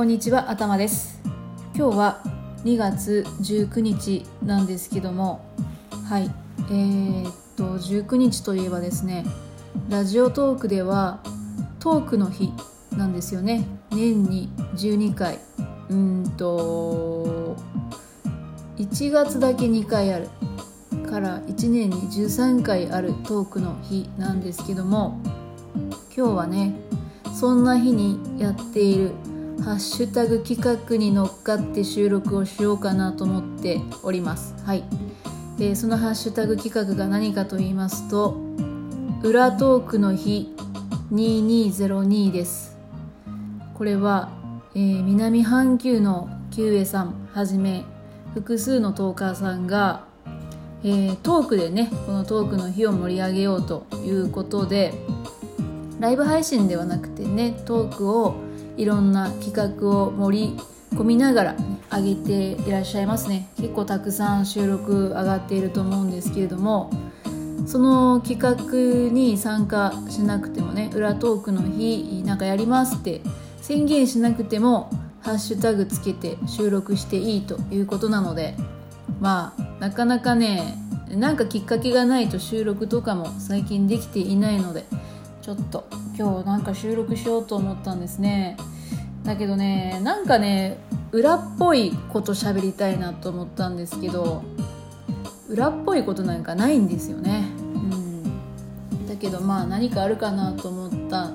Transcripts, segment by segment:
こんにちは頭です。今日は2月19日なんですけどもはいえー、っと19日といえばですねラジオトークではトークの日なんですよね。年に12回。うんと1月だけ2回ある。から1年に13回あるトークの日なんですけども今日はねそんな日にやっているハッシュタグ企画に乗っかって収録をしようかなと思っております。はい。でそのハッシュタグ企画が何かと言いますと裏トークの日2202です。これは、えー、南半球のキュウエさんはじめ複数のトーカーさんが、えー、トークでねこのトークの日を盛り上げようということでライブ配信ではなくてねトークをいろんな企画を盛り込みながら、上げていらっしゃいますね。結構たくさん収録上がっていると思うんですけれどもその企画に参加しなくてもね裏トークの日なんかやりますって宣言しなくてもハッシュタグつけて収録していいということなのでまあなかなかねなんかきっかけがないと収録とかも最近できていないのでちょっと今日なんか収録しようと思ったんですね。だけどねなんかね裏っぽいこと喋りたいなと思ったんですけど裏っぽいことなんかないんですよね。うん。だけどまあ何かあるかなと思った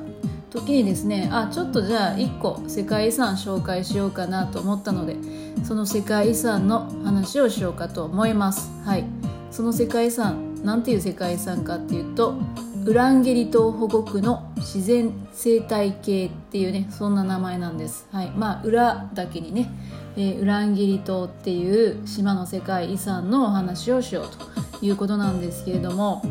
時にですねあちょっとじゃあ1個世界遺産紹介しようかなと思ったのでその世界遺産の話をしようかと思います。はい。その世界遺産なんていう世界遺産かっていうとウランゲリ島保護区の自然生態系っていうねそんな名前なんです、はい。まあ、裏だけにね、えー、ウランゲリ島っていう島の世界遺産のお話をしようということなんですけれども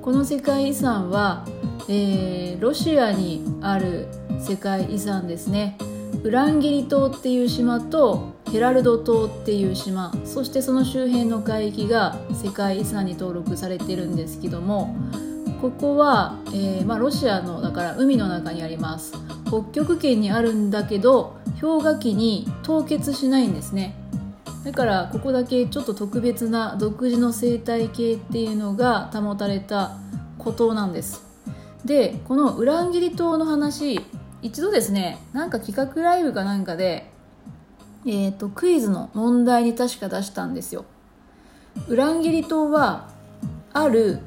この世界遺産は、えー、ロシアにある世界遺産ですね。ウランゲリ島っていう島とヘラルド島っていう島そしてその周辺の海域が世界遺産に登録されてるんですけどもここは、えー、まあ、ロシアのだから海の中にあります。北極圏にあるんだけど氷河期に凍結しないんですね。だからここだけちょっと特別な独自の生態系っていうのが保たれた孤島なんです。でこのウランギリ島の話一度ですねなんか企画ライブかなんかで、えーと、とクイズの問題に確か出したんですよ。ウランギリ島はある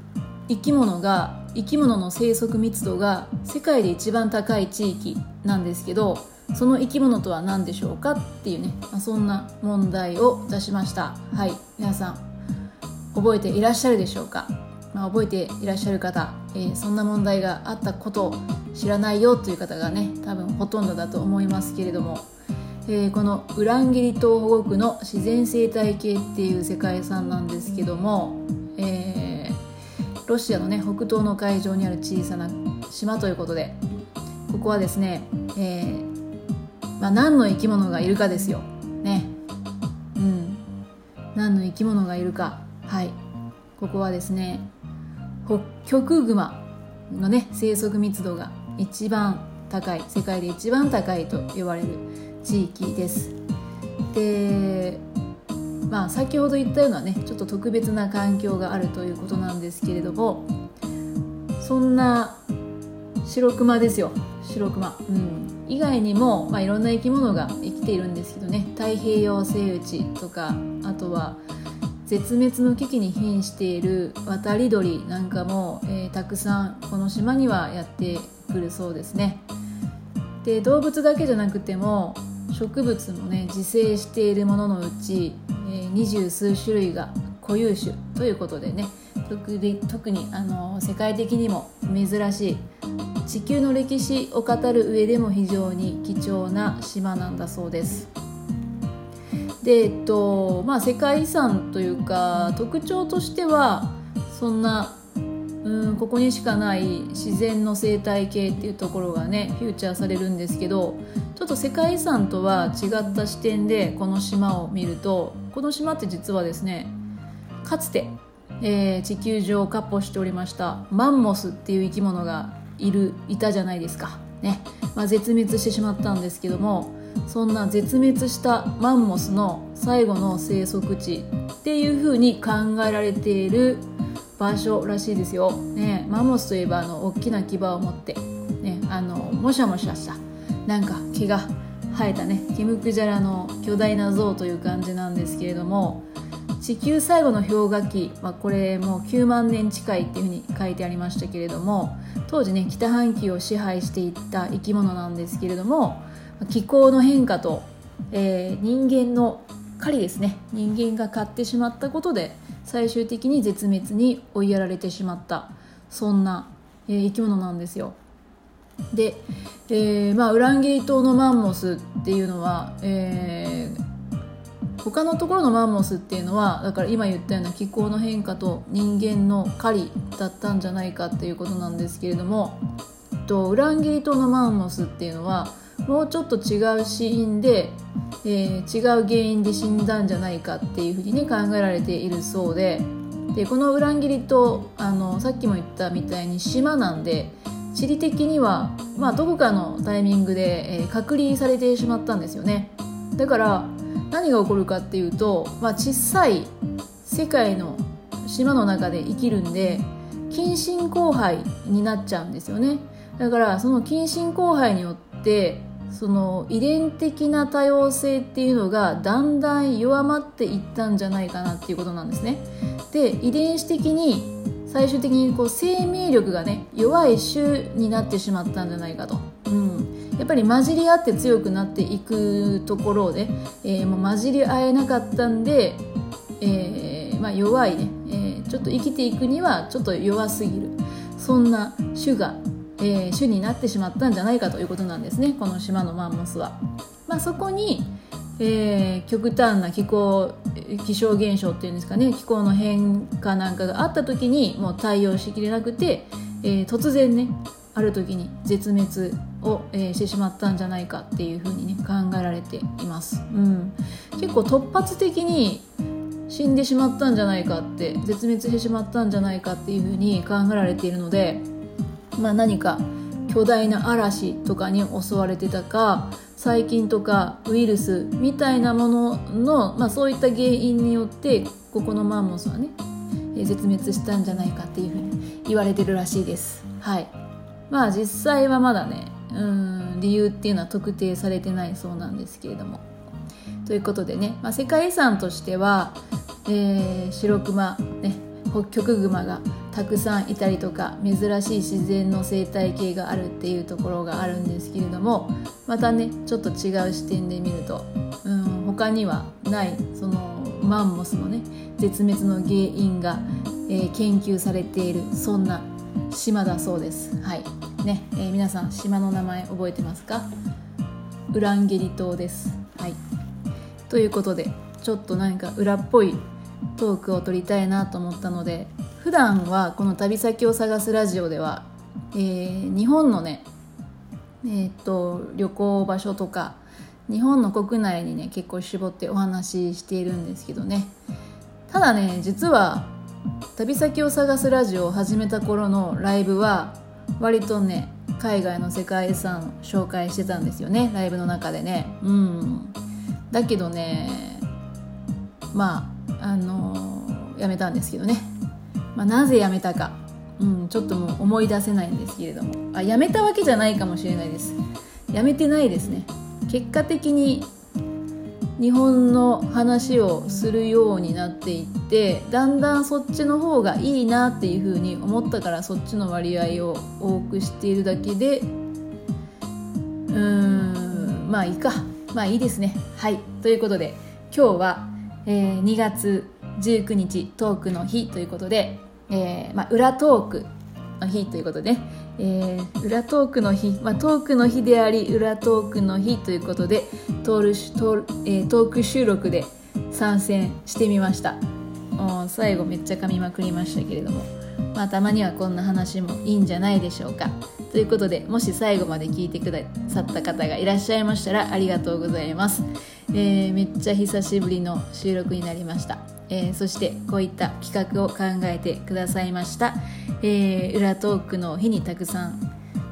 生き物が生き物の生息密度が世界で一番高い地域なんですけどその生き物とは何でしょうかっていうね、まあ、そんな問題を出しました。はい皆さん覚えていらっしゃるでしょうか、まあ、覚えていらっしゃる方、えー、そんな問題があったことを知らないよという方がね多分ほとんどだと思いますけれども、えー、このウランギリ島保護区の自然生態系っていう世界遺産なんですけども、えーロシアのね北東の海上にある小さな島ということでここはですね、えー、まあ、何の生き物がいるかですよ。ね。うん。何の生き物がいるか。はい。ここはですね北極熊のね生息密度が一番高い世界で一番高いと言われる地域です。でまあ、先ほど言ったようなねちょっと特別な環境があるということなんですけれどもそんな白熊ですよ。白熊、うん、以外にも、まあ、いろんな生き物が生きているんですけどね。太平洋セイウチとかあとは絶滅の危機に瀕している渡り鳥なんかも、えー、たくさんこの島にはやってくるそうですね。で動物だけじゃなくても植物もね自生しているもののうち二十数種類が固有種ということでね特に特にあの世界的にも珍しい地球の歴史を語る上でも非常に貴重な島なんだそうです。でえっとまあ世界遺産というか特徴としてはそんなうんここにしかない自然の生態系っていうところがねフューチャーされるんですけどちょっと世界遺産とは違った視点でこの島を見るとこの島って実はですねかつて、えー、地球上を闊歩しておりましたマンモスっていう生き物がいるいたじゃないですか。ね、まあ、絶滅してしまったんですけどもそんな絶滅したマンモスの最後の生息地っていうふうに考えられている場所らしいですよ、ね、マンモスといえばあの大きな牙を持って、ね、あのもしゃもしゃしたなんか毛が生えたねケムクジャラの巨大な像という感じなんですけれども地球最後の氷河期、まあ、これもう9万年近いっていうふうに書いてありましたけれども当時ね北半球を支配していった生き物なんですけれども気候の変化と、えー、人間の狩りですね人間が買ってしまったことで最終的に絶滅に追いやられてしまったそんな、えー、生き物なんですよ。で、えーまあ、ウランゲリ島のマンモスっていうのは、えー、他のところのマンモスっていうのはだから今言ったような気候の変化と人間の狩りだったんじゃないかっていうことなんですけれどもとウランゲリ島のマンモスっていうのはもうちょっと違う死因で、えー、違う原因で死んだんじゃないかっていうふうにね考えられているそうででこのウランギリ島あのさっきも言ったみたいに島なんで地理的には、まあ、どこかのタイミングで、えー、隔離されてしまったんですよね。だから何が起こるかっていうと、まあ、小さい世界の島の中で生きるんで近親交配になっちゃうんですよね。だからその近親交配によってその遺伝的な多様性っていうのがだんだん弱まっていったんじゃないかなっていうことなんですね。で遺伝子的に最終的にこう生命力がね弱い種になってしまったんじゃないかと、うん、やっぱり混じり合って強くなっていくところで、えー、もう混じり合えなかったんで、えーまあ、弱いね、えー、ちょっと生きていくにはちょっと弱すぎる。そんな種がえー、種になってしまったんじゃないかということなんですねこの島のマンモスは。まあ、そこに、えー、極端な気候気象現象っていうんですかね気候の変化なんかがあった時にもう対応しきれなくて、えー、突然ねある時に絶滅を、えー、してしまったんじゃないかっていうふうにね考えられています、うん、結構突発的に死んでしまったんじゃないかって絶滅してしまったんじゃないかっていうふうに考えられているのでまあ、何か巨大な嵐とかに襲われてたか細菌とかウイルスみたいなものの、まあ、そういった原因によってここのマンモスはね絶滅したんじゃないかっていうふうに言われてるらしいです。はい。まあ実際はまだねうん理由っていうのは特定されてないそうなんですけれども。ということでね、まあ、世界遺産としては、えー、白熊ねホッキョクグマがたくさんいたりとか珍しい自然の生態系があるっていうところがあるんですけれどもまたねちょっと違う視点で見ると、うん、他にはないそのマンモスのね絶滅の原因が、えー、研究されているそんな島だそうです。はい。ね、えー、皆さん島の名前覚えてますか？ウランゲリ島です。はい。ということでちょっと何か裏っぽいトークを取りたいなと思ったので普段はこの旅先を探すラジオでは、えー、日本のねえー、っと旅行場所とか日本の国内にね結構絞ってお話ししているんですけどね。ただね実は旅先を探すラジオを始めた頃のライブは割とね海外の世界遺産紹介してたんですよねライブの中でね。うん。だけどねまああのー、やめたんですけどね。まあ、なぜ辞めたか、うん、ちょっともう思い出せないんですけれども。あ辞めたわけじゃないかもしれないです。辞めてないですね。結果的に日本の話をするようになっていってだんだんそっちの方がいいなっていうふうに思ったからそっちの割合を多くしているだけでうーんまあいいか。まあいいですね。はい。ということで今日は、えー、2月19日トークの日ということで、えーまあ、裏トークの日ということで、えー、裏トークの日、まあ、トークの日であり裏トークの日ということでトールトー,、えー、トーク収録で参戦してみました。最後めっちゃ噛みまくりましたけれども、まあ、たまにはこんな話もいいんじゃないでしょうか。ということでもし最後まで聞いてくださった方がいらっしゃいましたらありがとうございます、えー、めっちゃ久しぶりの収録になりました。えー、そしてこういった企画を考えてくださいました、えー、裏トークの日にたくさん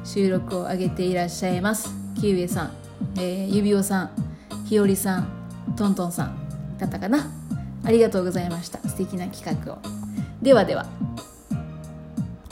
収録を上げていらっしゃいます。キウエさんえ、指輪さんひよりさんトントンさんだったかな。ありがとうございました。素敵な企画を。ではでは。